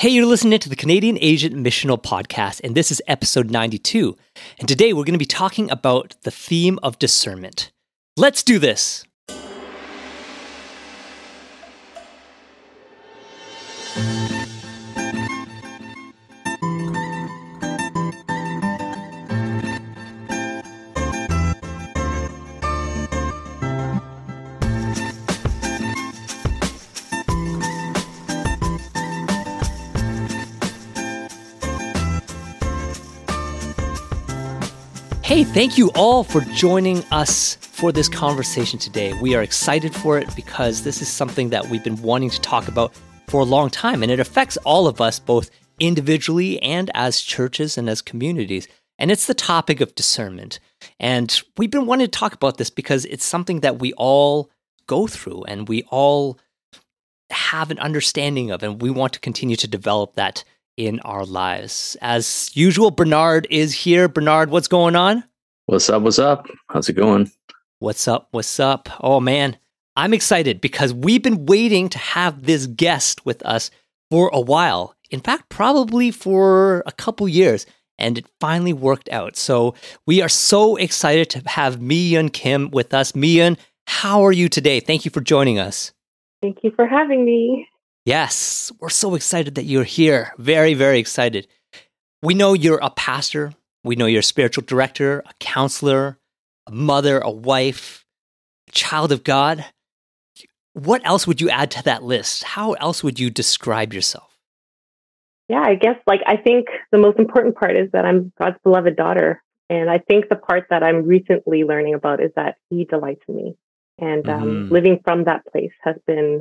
Hey, you're listening to the Canadian Asian Missional Podcast, and this is episode 92. And today we're going to be talking about the theme of discernment. Let's do this. Hey, thank you all for joining us for this conversation today. We are excited for it because this is something that we've been wanting to talk about for a long time, and it affects all of us, both individually and as churches and as communities. And it's the topic of discernment. And we've been wanting to talk about this because it's something that we all go through and we all have an understanding of, and we want to continue to develop that in our lives. As usual, Bernard is here. Bernard, what's going on? What's up? What's up? How's it going? What's up? What's up? Oh man, I'm excited because we've been waiting to have this guest with us for a while. In fact, probably for a couple years, and it finally worked out. So we are so excited to have Mi-Yun Kim with us. Mi-Yun, how are you today? Thank you for joining us. Thank you for having me. Yes, we're so excited that you're here. Very, very excited. We know you're a pastor, we know you're a spiritual director, a counselor, a mother, a wife, a child of God. What else would you add to that list? How else would you describe yourself? Yeah, I guess like I think the most important part is that I'm God's beloved daughter. And I think the part that I'm recently learning about is that He delights in me. And um, mm. living from that place has been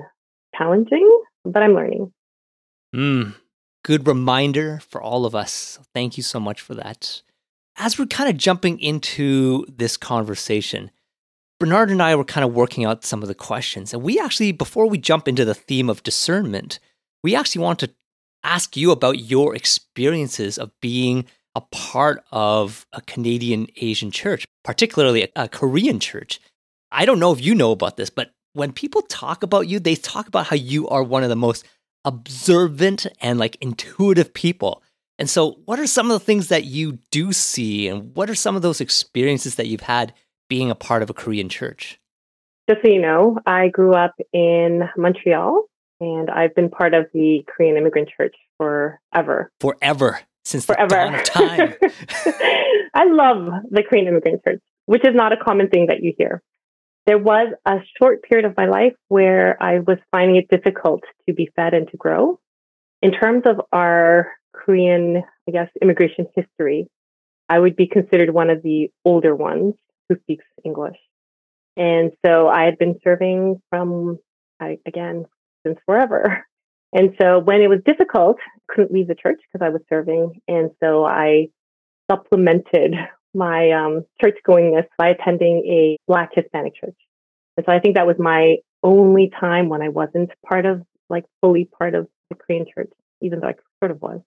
challenging, but I'm learning. Mm, good reminder for all of us. Thank you so much for that. As we're kind of jumping into this conversation, Bernard and I were kind of working out some of the questions. And we actually, before we jump into the theme of discernment, we actually want to ask you about your experiences of being a part of a Canadian Asian church, particularly a, a Korean church. I don't know if you know about this, but when people talk about you, they talk about how you are one of the most observant and like intuitive people. And so, what are some of the things that you do see, and what are some of those experiences that you've had being a part of a Korean church? Just so you know, I grew up in Montreal and I've been part of the Korean Immigrant Church forever. Forever. Since forever. the dawn of time. I love the Korean Immigrant Church, which is not a common thing that you hear there was a short period of my life where I was finding it difficult to be fed and to grow. In terms of our Korean, I guess, immigration history, I would be considered one of the older ones who speaks English. And so I had been serving from, I, again, since forever. And so when it was difficult, I couldn't leave the church because I was serving. And so I supplemented my um, church goingness by attending a Black Hispanic church. And so I think that was my only time when I wasn't part of, like, fully part of the Korean church, even though I sort of was.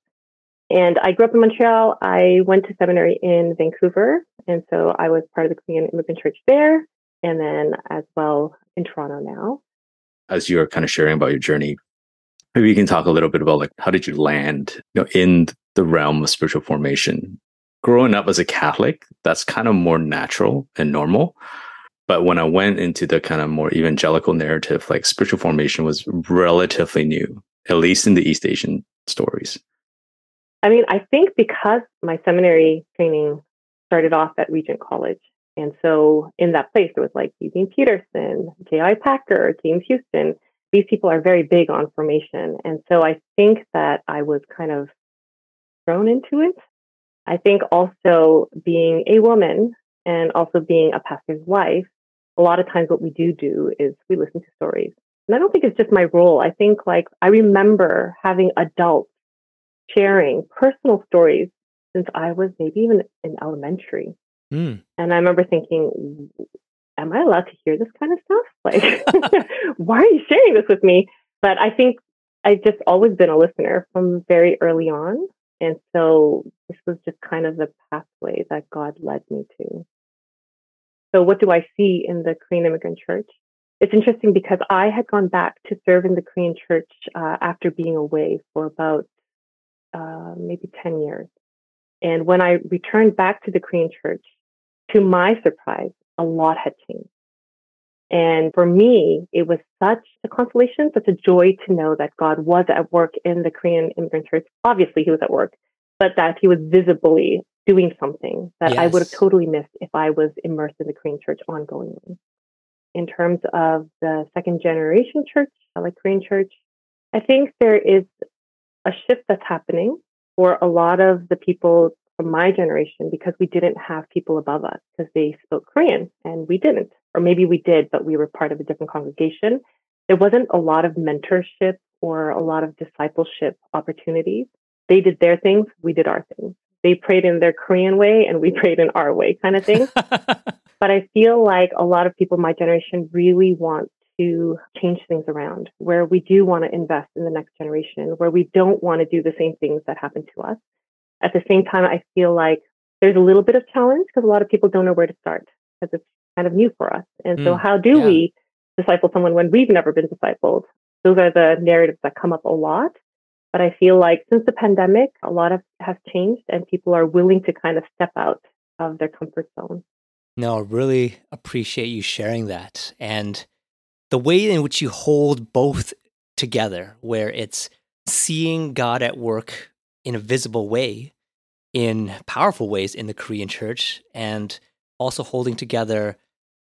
And I grew up in Montreal. I went to seminary in Vancouver. And so I was part of the Korean immigrant church there. And then as well in Toronto now. As you're kind of sharing about your journey, maybe you can talk a little bit about like how did you land you know, in the realm of spiritual formation growing up as a Catholic, that's kind of more natural and normal. But when I went into the kind of more evangelical narrative, like spiritual formation was relatively new, at least in the East Asian stories. I mean, I think because my seminary training started off at Regent College. And so in that place, it was like Eugene Peterson, J.I. Packer, James Houston. These people are very big on formation. And so I think that I was kind of thrown into it I think also being a woman and also being a pastor's wife, a lot of times what we do do is we listen to stories. And I don't think it's just my role. I think like I remember having adults sharing personal stories since I was maybe even in elementary. Mm. And I remember thinking, am I allowed to hear this kind of stuff? Like, why are you sharing this with me? But I think I've just always been a listener from very early on. And so this was just kind of the pathway that God led me to. So, what do I see in the Korean Immigrant Church? It's interesting because I had gone back to serve in the Korean church uh, after being away for about uh, maybe 10 years. And when I returned back to the Korean church, to my surprise, a lot had changed. And for me, it was such a consolation, such a joy to know that God was at work in the Korean immigrant church. Obviously, he was at work, but that he was visibly doing something that yes. I would have totally missed if I was immersed in the Korean church ongoingly. In terms of the second generation church, like Korean church, I think there is a shift that's happening for a lot of the people from my generation because we didn't have people above us because they spoke Korean and we didn't. Or maybe we did, but we were part of a different congregation. There wasn't a lot of mentorship or a lot of discipleship opportunities. They did their things, we did our things. They prayed in their Korean way and we prayed in our way kind of thing. but I feel like a lot of people my generation really want to change things around, where we do want to invest in the next generation, where we don't want to do the same things that happened to us at the same time, I feel like there's a little bit of challenge because a lot of people don't know where to start because it's kind of new for us. And mm, so, how do yeah. we disciple someone when we've never been discipled? Those are the narratives that come up a lot. But I feel like since the pandemic, a lot of has changed and people are willing to kind of step out of their comfort zone. No, I really appreciate you sharing that. And the way in which you hold both together, where it's seeing God at work in a visible way, in powerful ways in the Korean church, and also holding together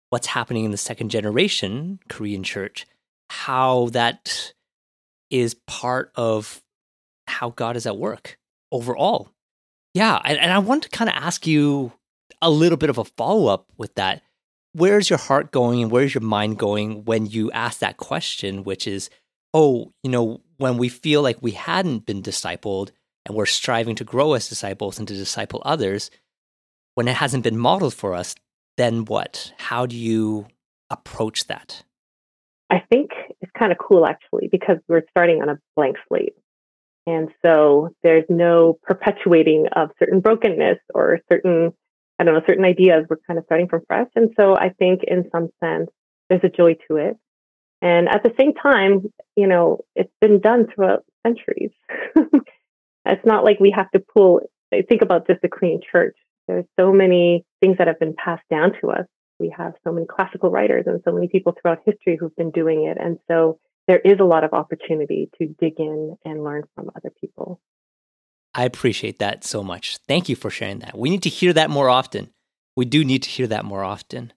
what's happening in the second generation Korean church, how that is part of how God is at work overall. Yeah. And, and I want to kind of ask you a little bit of a follow up with that. Where's your heart going and where's your mind going when you ask that question, which is, oh, you know, when we feel like we hadn't been discipled, and we're striving to grow as disciples and to disciple others, when it hasn't been modeled for us, then what? How do you approach that? I think it's kind of cool actually because we're starting on a blank slate. And so there's no perpetuating of certain brokenness or certain, I don't know, certain ideas. We're kind of starting from fresh. And so I think in some sense, there's a joy to it. And at the same time, you know, it's been done throughout centuries. It's not like we have to pull, think about just the Korean church. There's so many things that have been passed down to us. We have so many classical writers and so many people throughout history who've been doing it. And so there is a lot of opportunity to dig in and learn from other people. I appreciate that so much. Thank you for sharing that. We need to hear that more often. We do need to hear that more often.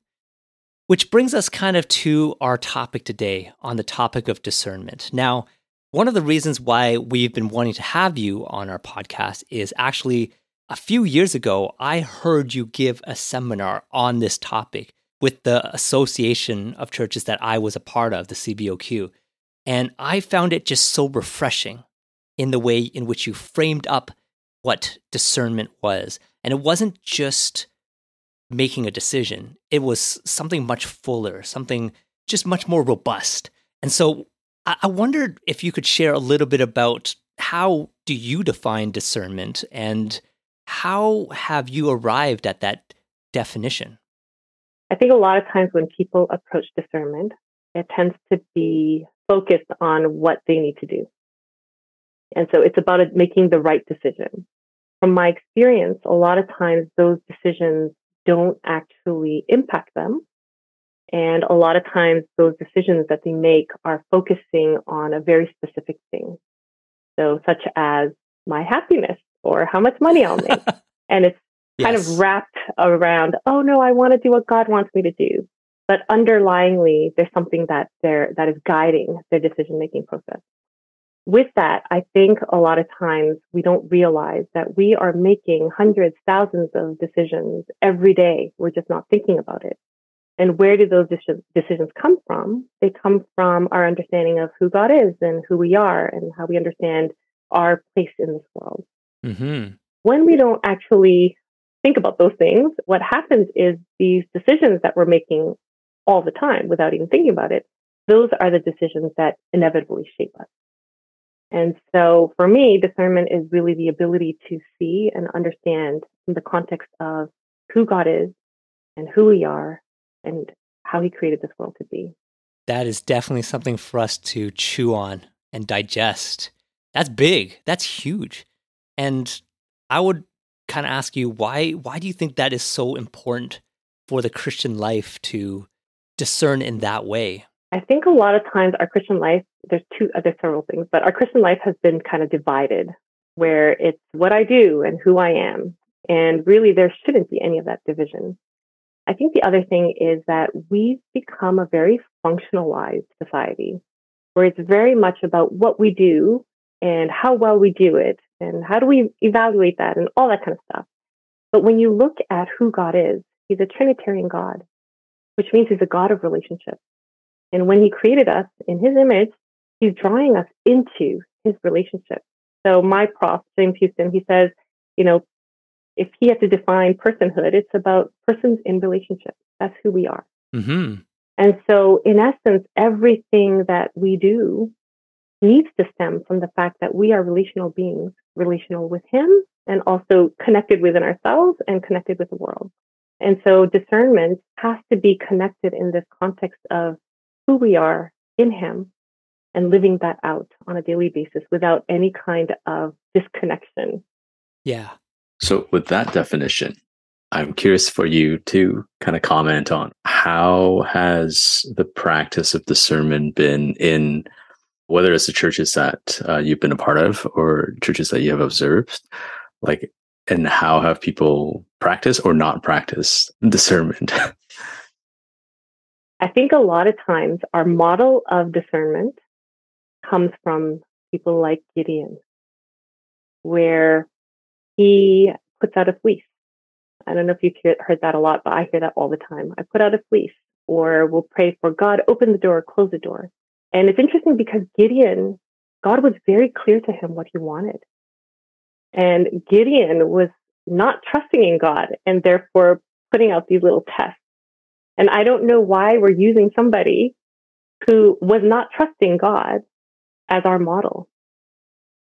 Which brings us kind of to our topic today on the topic of discernment. Now, one of the reasons why we've been wanting to have you on our podcast is actually a few years ago, I heard you give a seminar on this topic with the Association of Churches that I was a part of, the CBOQ. And I found it just so refreshing in the way in which you framed up what discernment was. And it wasn't just making a decision, it was something much fuller, something just much more robust. And so I wondered if you could share a little bit about how do you define discernment and how have you arrived at that definition? I think a lot of times when people approach discernment, it tends to be focused on what they need to do. And so it's about uh, making the right decision. From my experience, a lot of times those decisions don't actually impact them and a lot of times those decisions that they make are focusing on a very specific thing. So such as my happiness or how much money I'll make. and it's yes. kind of wrapped around, oh no, I want to do what God wants me to do. But underlyingly, there's something that there that is guiding their decision making process. With that, I think a lot of times we don't realize that we are making hundreds, thousands of decisions every day. We're just not thinking about it. And where do those decisions come from? They come from our understanding of who God is and who we are and how we understand our place in this world. Mm-hmm. When we don't actually think about those things, what happens is these decisions that we're making all the time without even thinking about it, those are the decisions that inevitably shape us. And so for me, discernment is really the ability to see and understand in the context of who God is and who we are and how he created this world to be. That is definitely something for us to chew on and digest. That's big. That's huge. And I would kind of ask you why why do you think that is so important for the Christian life to discern in that way? I think a lot of times our Christian life, there's two, uh, there's several things, but our Christian life has been kind of divided where it's what I do and who I am. And really, there shouldn't be any of that division. I think the other thing is that we've become a very functionalized society where it's very much about what we do and how well we do it and how do we evaluate that and all that kind of stuff. But when you look at who God is, he's a Trinitarian God, which means he's a God of relationships. And when he created us in his image, he's drawing us into his relationship. So my prof, James Houston, he says, you know, if he had to define personhood, it's about persons in relationships. That's who we are. Mm-hmm. And so, in essence, everything that we do needs to stem from the fact that we are relational beings, relational with him and also connected within ourselves and connected with the world. And so discernment has to be connected in this context of who we are in him and living that out on a daily basis without any kind of disconnection. Yeah. So, with that definition, I'm curious for you to kind of comment on how has the practice of discernment been in whether it's the churches that uh, you've been a part of or churches that you have observed, like, and how have people practiced or not practiced discernment? I think a lot of times our model of discernment comes from people like Gideon, where he puts out a fleece. I don't know if you've heard that a lot, but I hear that all the time. I put out a fleece, or we'll pray for God, open the door, close the door. And it's interesting because Gideon, God was very clear to him what he wanted. And Gideon was not trusting in God and therefore putting out these little tests. And I don't know why we're using somebody who was not trusting God as our model.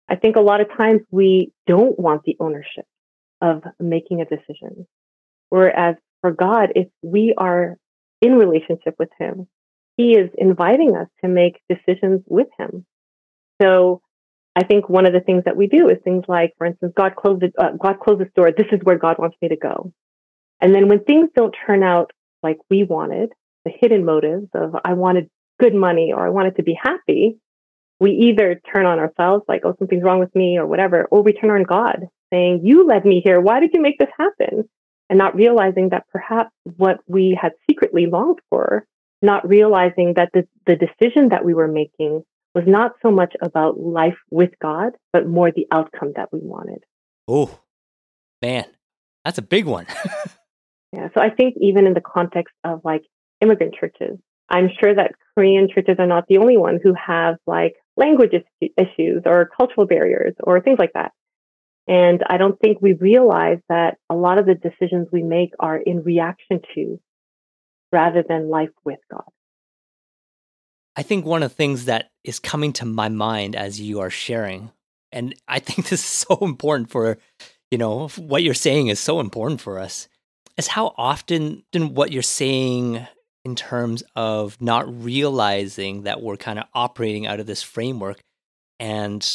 I think a lot of times we don't want the ownership of making a decision. Whereas for God, if we are in relationship with Him, He is inviting us to make decisions with Him. So I think one of the things that we do is things like, for instance, God closed the, uh, God closed this door. This is where God wants me to go. And then when things don't turn out like we wanted, the hidden motives of I wanted good money or I wanted to be happy, we either turn on ourselves, like, oh, something's wrong with me or whatever, or we turn on God saying, you led me here. Why did you make this happen? And not realizing that perhaps what we had secretly longed for, not realizing that the, the decision that we were making was not so much about life with God, but more the outcome that we wanted. Oh, man, that's a big one. yeah. So I think even in the context of like immigrant churches, I'm sure that Korean churches are not the only one who have like language issues or cultural barriers or things like that. And I don't think we realize that a lot of the decisions we make are in reaction to rather than life with God. I think one of the things that is coming to my mind as you are sharing, and I think this is so important for, you know, what you're saying is so important for us, is how often then what you're saying in terms of not realizing that we're kind of operating out of this framework and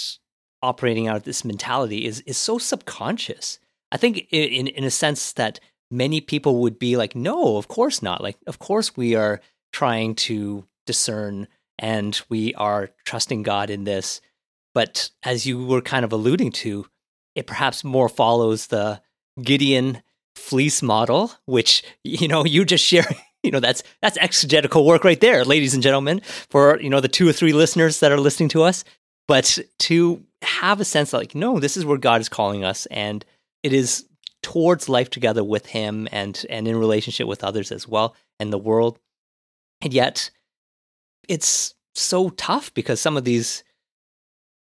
operating out of this mentality is is so subconscious. I think in in a sense that many people would be like, no, of course not. Like, of course we are trying to discern and we are trusting God in this. But as you were kind of alluding to, it perhaps more follows the Gideon fleece model, which you know you just share you know that's that's exegetical work right there ladies and gentlemen for you know the two or three listeners that are listening to us but to have a sense like no this is where god is calling us and it is towards life together with him and and in relationship with others as well and the world and yet it's so tough because some of these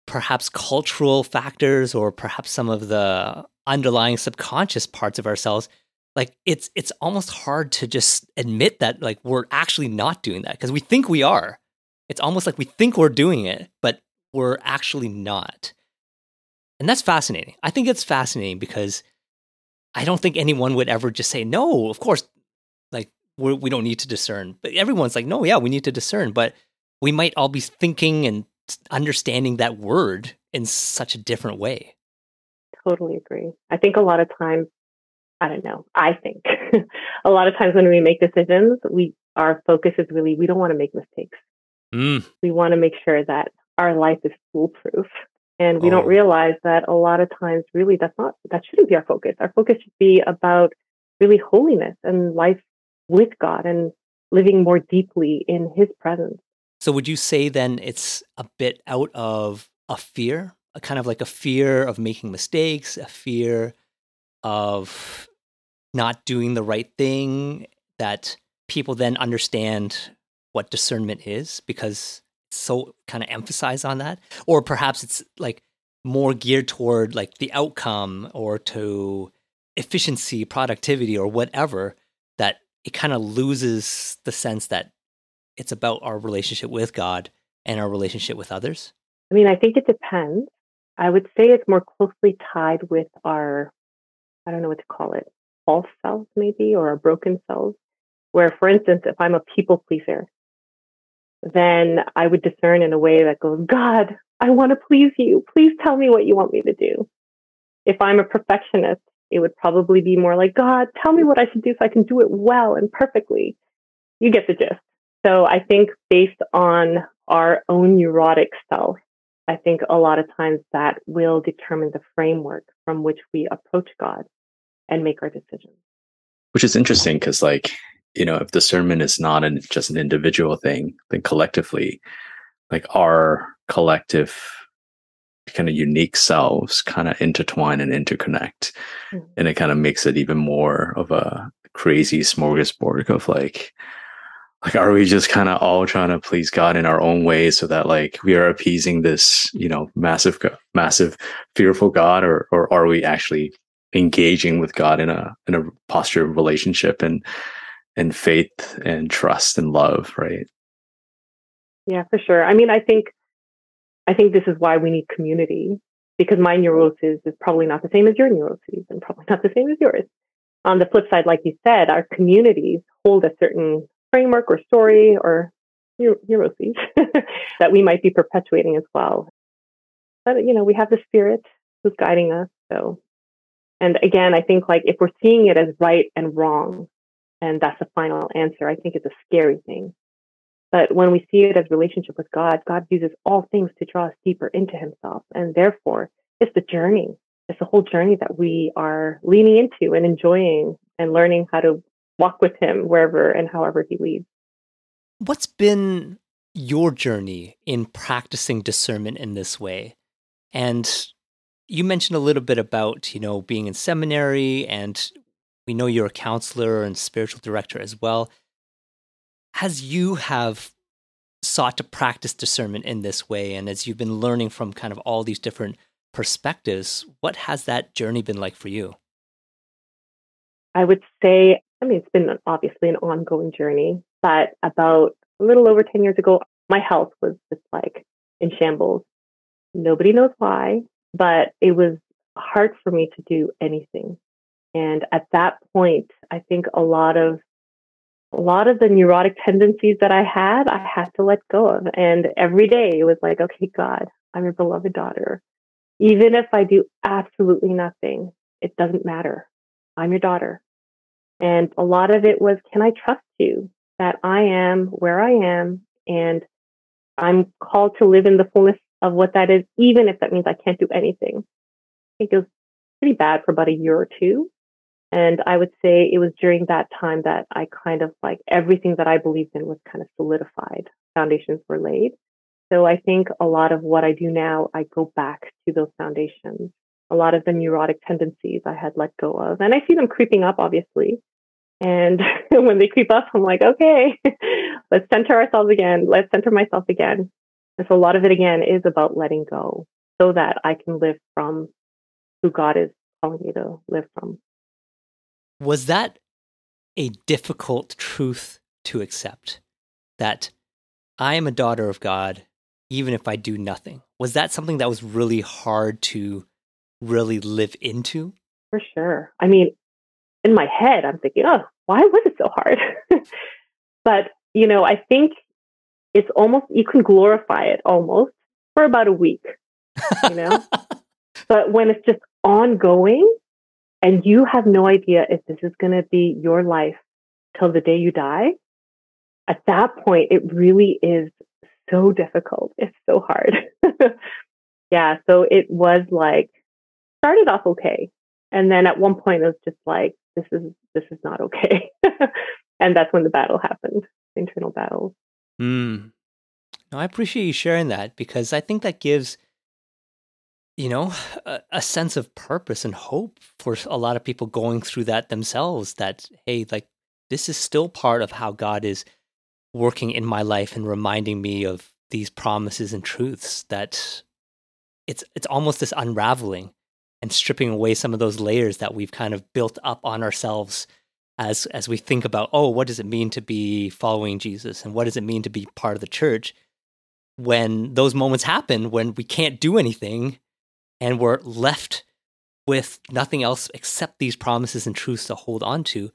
perhaps cultural factors or perhaps some of the underlying subconscious parts of ourselves like it's it's almost hard to just admit that like we're actually not doing that because we think we are. It's almost like we think we're doing it but we're actually not. And that's fascinating. I think it's fascinating because i don't think anyone would ever just say no of course like we're, we do not need to discern but everyone's like no yeah we need to discern but we might all be thinking and understanding that word in such a different way totally agree. I think a lot of times, I don't know, I think a lot of times when we make decisions, we our focus is really we don't want to make mistakes. Mm. We want to make sure that our life is foolproof. And we Oh. don't realize that a lot of times really that's not that shouldn't be our focus. Our focus should be about really holiness and life with God and living more deeply in his presence. So would you say then it's a bit out of a fear, a kind of like a fear of making mistakes, a fear of not doing the right thing that people then understand what discernment is because it's so kind of emphasized on that or perhaps it's like more geared toward like the outcome or to efficiency, productivity or whatever it kind of loses the sense that it's about our relationship with God and our relationship with others? I mean, I think it depends. I would say it's more closely tied with our, I don't know what to call it, false selves maybe, or our broken selves. Where, for instance, if I'm a people pleaser, then I would discern in a way that goes, God, I want to please you. Please tell me what you want me to do. If I'm a perfectionist, it would probably be more like, God, tell me what I should do so I can do it well and perfectly. You get the gist. So I think based on our own neurotic self, I think a lot of times that will determine the framework from which we approach God and make our decisions. Which is interesting because, like, you know, if discernment is not an, just an individual thing, then collectively, like our collective kind of unique selves kind of intertwine and interconnect. Mhm. And it kind of makes it even more of a crazy smorgasbord of like, like are we just kind of all trying to please god in our own ways so that like we are appeasing this you know massive massive fearful god or or are we actually engaging with god in a in a posture of relationship and and faith and trust and love right Yeah, for sure. I mean, I think, I think this is why we need community because my neurosis is probably not the same as your neuroses and probably not the same as yours. On the flip side, like you said, our communities hold a certain framework or story or neur- neuroses that we might be perpetuating as well. But, you know, we have the spirit who's guiding us. So, and again, I think like if we're seeing it as right and wrong, and that's the final answer, I think it's a scary thing. But when we see it as relationship with God, God uses all things to draw us deeper into himself. And therefore, it's the journey. It's the whole journey that we are leaning into and enjoying and learning how to walk with him wherever and however he leads. What's been your journey in practicing discernment in this way? And you mentioned a little bit about, you know, being in seminary and we know you're a counselor and spiritual director as well. As you have sought to practice discernment in this way and as you've been learning from kind of all these different perspectives, what has that journey been like for you? I would say, I mean, it's been obviously an ongoing journey, but about a little over 10 years ago, my health was just like in shambles. Nobody knows why, but it was hard for me to do anything. And at that point, I think a lot of a lot of the neurotic tendencies that I had, I had to let go of. And every day it was like, okay, God, I'm your beloved daughter. Even if I do absolutely nothing, it doesn't matter. I'm your daughter. And a lot of it was, can I trust you that I am where I am and I'm called to live in the fullness of what that is, even if that means I can't do anything. It was pretty bad for about a year or two. And I would say it was during that time that I kind of like everything that I believed in was kind of solidified. Foundations were laid. So I think a lot of what I do now, I go back to those foundations. A lot of the neurotic tendencies I had let go of. And I see them creeping up, obviously. And when they creep up, I'm like, okay, let's center ourselves again. Let's center myself again. And so a lot of it again is about letting go so that I can live from who God is calling me to live from. Was that a difficult truth to accept? That I am a daughter of God, even if I do nothing. Was that something that was really hard to really live into? For sure. I mean, in my head, I'm thinking, oh, why was it so hard? but, you know, I think it's almost, you can glorify it almost for about a week, you know? but when it's just ongoing and you have no idea if this is going to be your life till the day you die, at that point, it really is so difficult. It's so hard. yeah. So it was like, started off okay. And then at one point, it was just like, this is, this is not okay. and that's when the battle happened, internal battles. Mm. I appreciate you sharing that because I think that gives, you know, a, a, sense of purpose and hope for a lot of people going through that themselves. That, hey, like, this is still part of how God is working in my life and reminding me of these promises and truths that it's it's almost this unraveling and stripping away some of those layers that we've kind of built up on ourselves as as we think about oh what does it mean to be following Jesus and what does it mean to be part of the church when those moments happen when we can't do anything and we're left with nothing else except these promises and truths to hold on to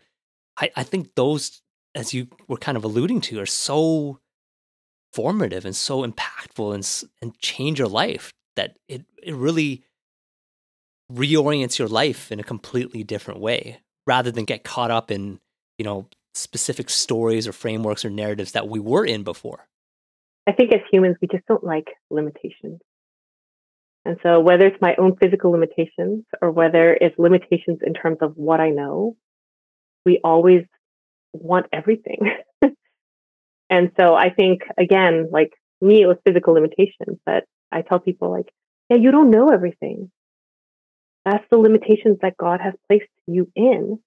I, I think those as you were kind of alluding to are so formative and so impactful and and change your life that it it really reorients your life in a completely different way rather than get caught up in you know specific stories or frameworks or narratives that we were in before. I think as humans we just don't like limitations and so whether it's my own physical limitations or whether it's limitations in terms of what i know we always want everything and so i think again like me it was physical limitations but i tell people like yeah you don't know everything that's the limitations that God has placed you in.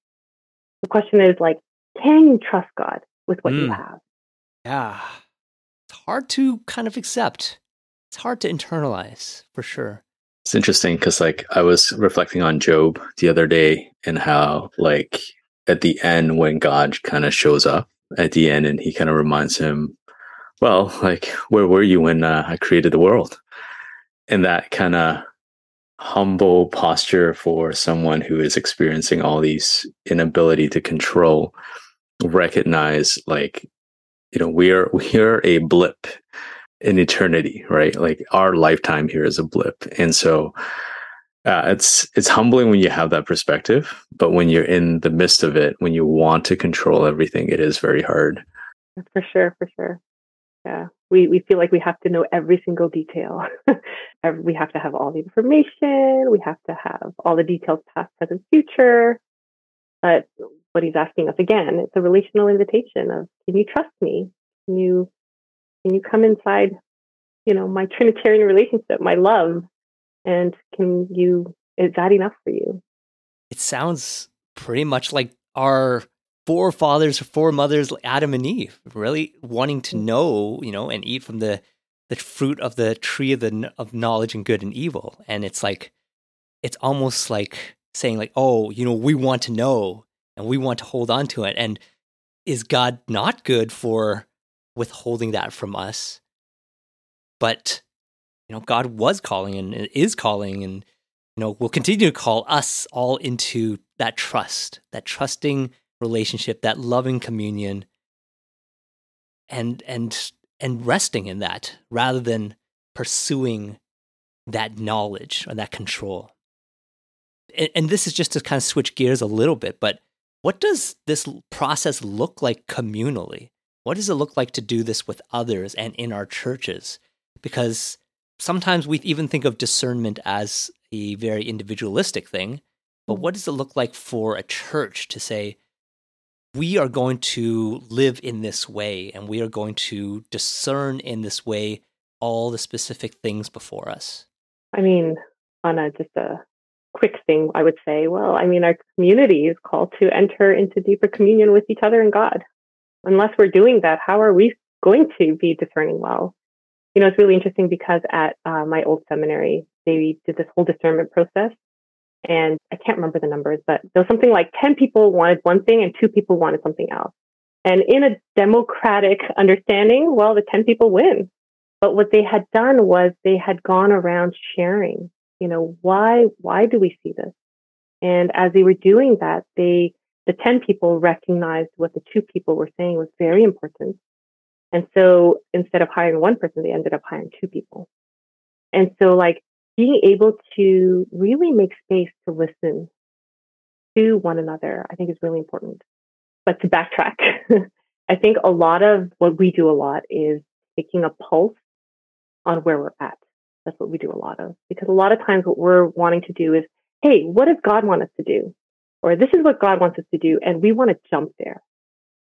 The question is like, can you trust God with what mm. you have? Yeah. It's hard to kind of accept. It's hard to internalize for sure. It's interesting because like I was reflecting on Job the other day and how like at the end when God kind of shows up at the end and he kind of reminds him, well, like where were you when uh, I created the world? And that kind of humble posture for someone who is experiencing all these inability to control recognize like you know we're we're a blip in eternity right like our lifetime here is a blip and so uh, it's it's humbling when you have that perspective but when you're in the midst of it when you want to control everything it is very hard for sure for sure yeah we, we feel like we have to know every single detail. we have to have all the information. We have to have all the details past, present, future. But what he's asking us again, it's a relational invitation of, can you trust me? Can you, can you come inside, you know, my Trinitarian relationship, my love? And can you, is that enough for you? It sounds pretty much like our forefathers or foremothers, Adam and Eve, really wanting to mm-hmm. know, you know, and eat from the the fruit of the tree of the of knowledge and good and evil. And it's like, it's almost like saying like, oh, you know, we want to know and we want to hold on to it. And is God not good for withholding that from us? But you know, God was calling and is calling and you know, will continue to call us all into that trust, that trusting relationship, that loving communion, and and and resting in that rather than pursuing that knowledge or that control. And, and this is just to kind of switch gears a little bit, but what does this process look like communally? What does it look like to do this with others and in our churches? Because sometimes we even think of discernment as a very individualistic thing, but what does it look like for a church to say, we are going to live in this way and we are going to discern in this way all the specific things before us? I mean, on a just a quick thing, I would say, well, I mean, our community is called to enter into deeper communion with each other and God. Unless we're doing that, how are we going to be discerning well? You know, it's really interesting because at uh, my old seminary, they did this whole discernment process and I can't remember the numbers, but there was something like 10 people wanted one thing and two people wanted something else. And in a democratic understanding, well, the 10 people win. But what they had done was they had gone around sharing, you know, why, why do we see this? And as they were doing that, they, the 10 people recognized what the two people were saying was very important. And so instead of hiring one person, they ended up hiring two people. And so like being able to really make space to listen to one another, I think is really important. But to backtrack, I think a lot of what we do a lot is taking a pulse on where we're at. That's what we do a lot of. Because a lot of times what we're wanting to do is, hey, what does God want us to do? Or this is what God wants us to do. And we want to jump there.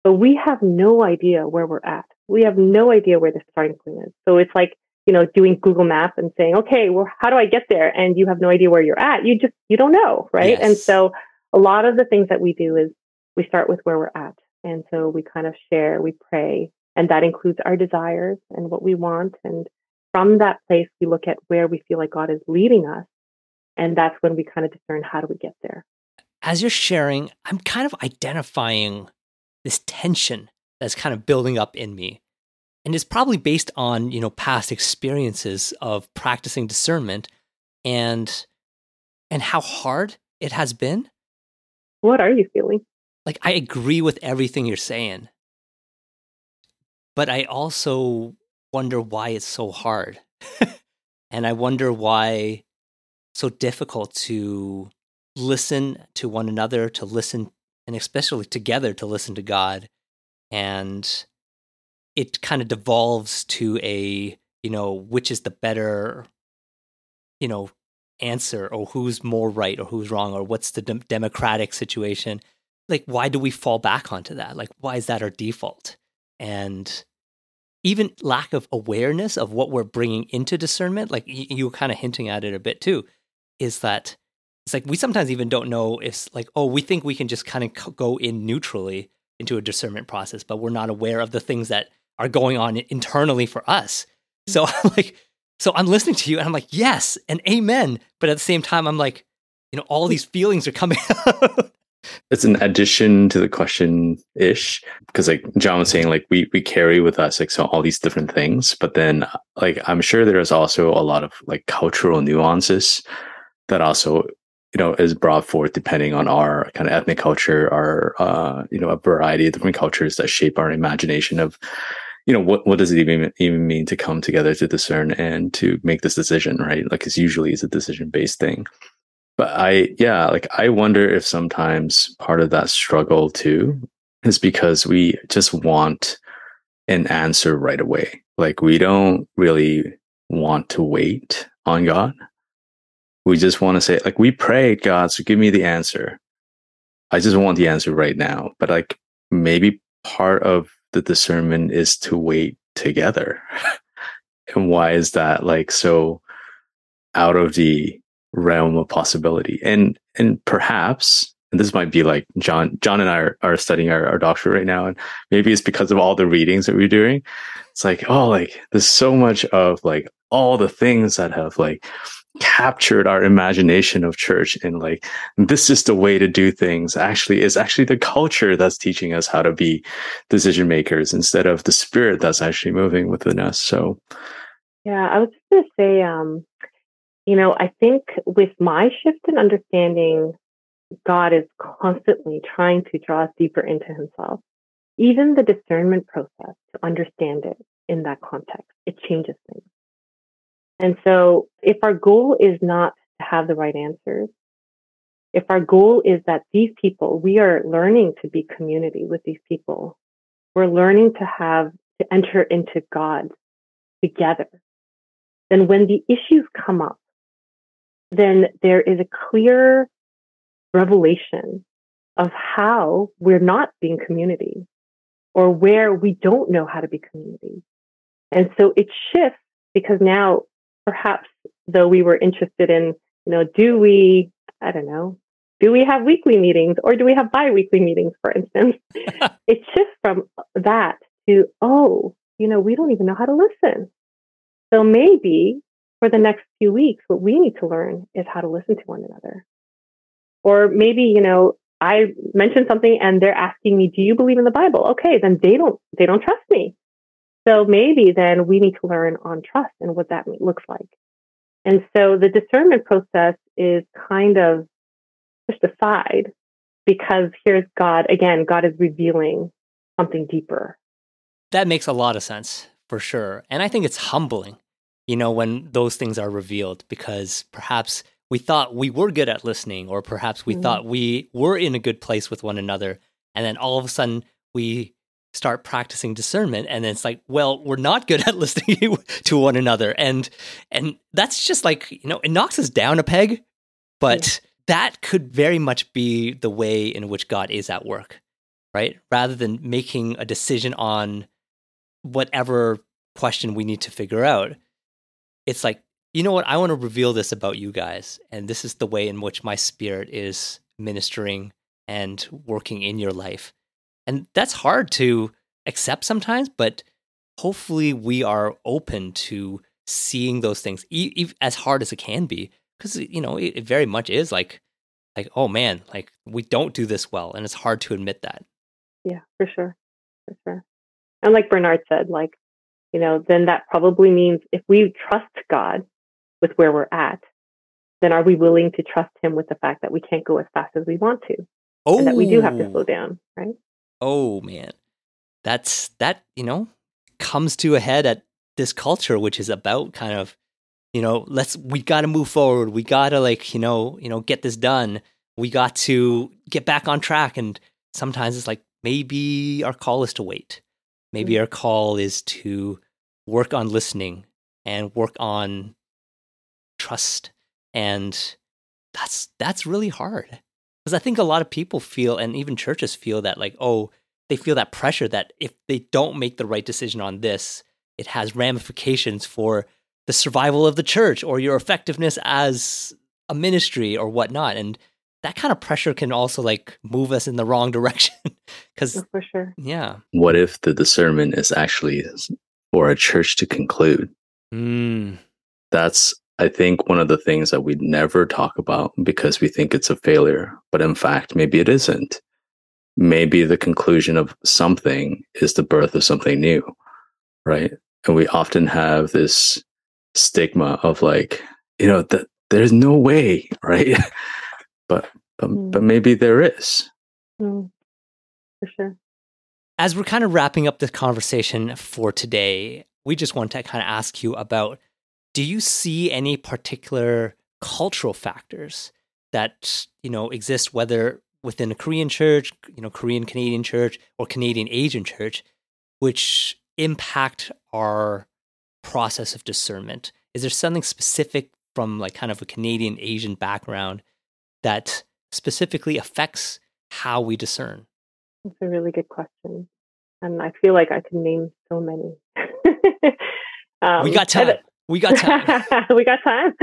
But we have no idea where we're at. We have no idea where the starting point is. So it's like, you know, doing Google Maps and saying, okay, well, how do I get there? And you have no idea where you're at. You just, you don't know. Right. Yes. And so a lot of the things that we do is we start with where we're at. And so we kind of share, we pray, and that includes our desires and what we want. And from that place, we look at where we feel like God is leading us. And that's when we kind of discern how do we get there. As you're sharing, I'm kind of identifying this tension that's kind of building up in me. And it's probably based on, you know, past experiences of practicing discernment and and how hard it has been. What are you feeling? Like I agree with everything you're saying. But I also wonder why it's so hard. and I wonder why so difficult to listen to one another, to listen and especially together to listen to God. And it kind of devolves to a, you know, which is the better, you know, answer or who's more right or who's wrong or what's the de- democratic situation. Like, why do we fall back onto that? Like, why is that our default? And even lack of awareness of what we're bringing into discernment, like you, you were kind of hinting at it a bit too, is that it's like we sometimes even don't know if like oh we think we can just kind of go in neutrally into a discernment process but we're not aware of the things that are going on internally for us. So mm. i'm like so i'm listening to you and i'm like yes and amen. But at the same time i'm like you know all mm. these feelings are coming out it's an addition to the question ish because like john was saying like we we carry with us like so all these different things but then like i'm sure there's also a lot of like cultural nuances that also you know is brought forth depending on our kind of ethnic culture our uh, you know a variety of different cultures that shape our imagination of you know what what does it even even mean to come together to discern and to make this decision right? Like it's usually is a decision based thing. But i yeah like i wonder if sometimes part of that struggle too is because we just want an answer right away. Like we don't really want to wait on god we just want to say, like, we pray, God, so give me the answer. I just want the answer right now. But like, maybe part of the discernment is to wait together. and why is that like so out of the realm of possibility? And and perhaps and this might be like John John and I are, are studying our, our doctorate right now, and maybe it's because of all the readings that we're doing. It's like, oh, like there's so much of like all the things that have like captured our imagination of church and like this is the way to do things actually is actually the culture that's teaching us how to be decision makers instead of the spirit that's actually moving within us. So yeah i was just going to say um you know i think with my shift in understanding god is constantly trying to draw us deeper into himself. Even the discernment process to understand it in that context it changes things and so if our goal is not to have the right answers, if our goal is that these people, we are learning to be community with these people, we're learning to have, to enter into God together, then when the issues come up, then there is a clear revelation of how we're not being community or where we don't know how to be community. And so it shifts because now perhaps though we were interested in, you know, do we, I don't know, do we have weekly meetings or do we have bi-weekly meetings, for instance? it shifts from that to, oh, you know, we don't even know how to listen. So maybe for the next few weeks, what we need to learn is how to listen to one another. Or maybe, you know, I mentioned something and they're asking me, do you believe in the Bible? Okay, then they don't, they don't trust me. So maybe then we need to learn on trust and what that looks like. And so the discernment process is kind of pushed aside because here's God, again, God is revealing something deeper. That makes a lot of sense for sure. And I think it's humbling you know, when those things are revealed because perhaps we thought we were good at listening, or perhaps we Mhm. thought we were in a good place with one another. And then all of a sudden we start practicing discernment and then it's like well we're not good at listening to one another. And and that's just like you know it knocks us down a peg but that could very much be the way in which god is at work right? Rather than making a decision on whatever question we need to figure out it's like you know what? I want to reveal this about you guys and this is the way in which my spirit is ministering and working in your life and that's hard to accept sometimes but hopefully we are open to seeing those things e- e- as hard as it can be because you know it, it very much is like like oh man like we don't do this well and it's hard to admit that Yeah, for sure. For sure. And like Bernard said, like, you know, then that probably means if we trust God with where we're at, then are we willing to trust him with the fact that we can't go as fast as we want to? oh And that we do have to oh. slow down, right? Oh man that's that you know comes to a head at this culture which is about kind of you know let's we got to move forward. We got to like you know you know get this done. We got to get back on track. And sometimes it's like maybe our call is to wait. Maybe Mm. our call is to work on listening and work on trust. And that's that's really hard because i think a lot of people feel and even churches feel that like oh they feel that pressure that if they don't make the right decision on this it has ramifications for the survival of the church or your effectiveness as a ministry or whatnot and that kind of pressure can also like move us in the wrong direction because Oh, for sure. yeah What if the discernment is actually for a church to conclude? mm, That's, I think, one of the things that we never talk about because we think it's a failure. But in fact, maybe it isn't. Maybe the conclusion of something is the birth of something new, right? And we often have this stigma of like, you know, that there's no way, right? but but Mm. but maybe there is. Mm, for sure. as we're kind of wrapping up this conversation for today, we just want to kind of ask you about do you see any particular cultural factors that, you know, exist whether within a Korean church, you know, Korean Canadian church or Canadian Asian church which impact our process of discernment? Is there something specific from like kind of a Canadian Asian background that specifically affects how we discern? It's a really good question. And I feel like I can name so many. um, we got time. We got time. we got time.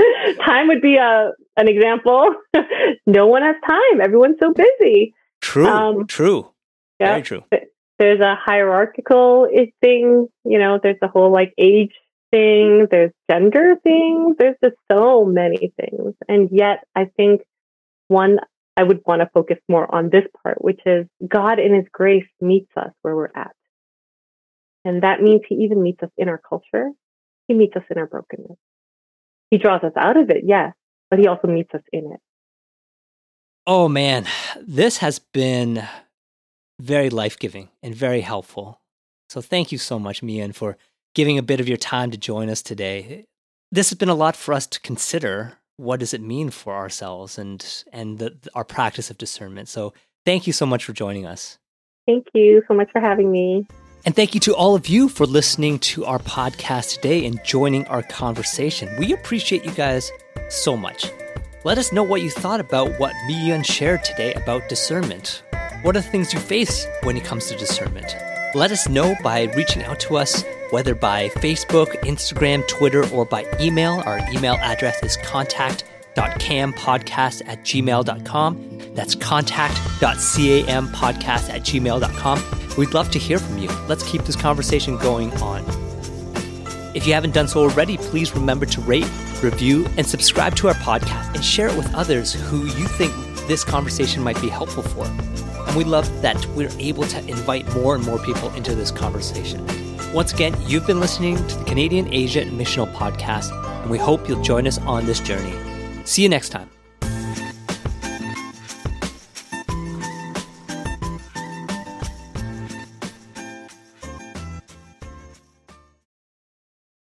Time would be a an example. no one has time. Everyone's so busy. True. Um, true. Yeah. Very true. There's a hierarchical thing. You know, there's the whole like age thing. There's gender thing. There's just so many things. And yet, I think one I would want to focus more on this part, which is God in His grace meets us where we're at. And that means He even meets us in our culture. He meets us in our brokenness. He draws us out of it, yes, but He also meets us in it. Oh man, this has been very life giving and very helpful. So thank you so much, Mian, for giving a bit of your time to join us today. This has been a lot for us to consider. What does it mean for ourselves and and the, our practice of discernment? So thank you so much for joining us. Thank you so much for having me. And thank you to all of you for listening to our podcast today and joining our conversation. We appreciate you guys so much. Let us know what you thought about what Mian shared today about discernment. What are the things you face when it comes to discernment? Let us know by reaching out to us, whether by Facebook, Instagram, Twitter, or by email. Our email address is contact.campodcast at gmail.com. That's contact.campodcast at gmail.com. We'd love to hear from you. Let's keep this conversation going on. If you haven't done so already, please remember to rate, review, and subscribe to our podcast and share it with others who you think this conversation might be helpful for. And we love that we're able to invite more and more people into this conversation. Once again, you've been listening to the Canadian Asia Missional Podcast, and we hope you'll join us on this journey. See you next time.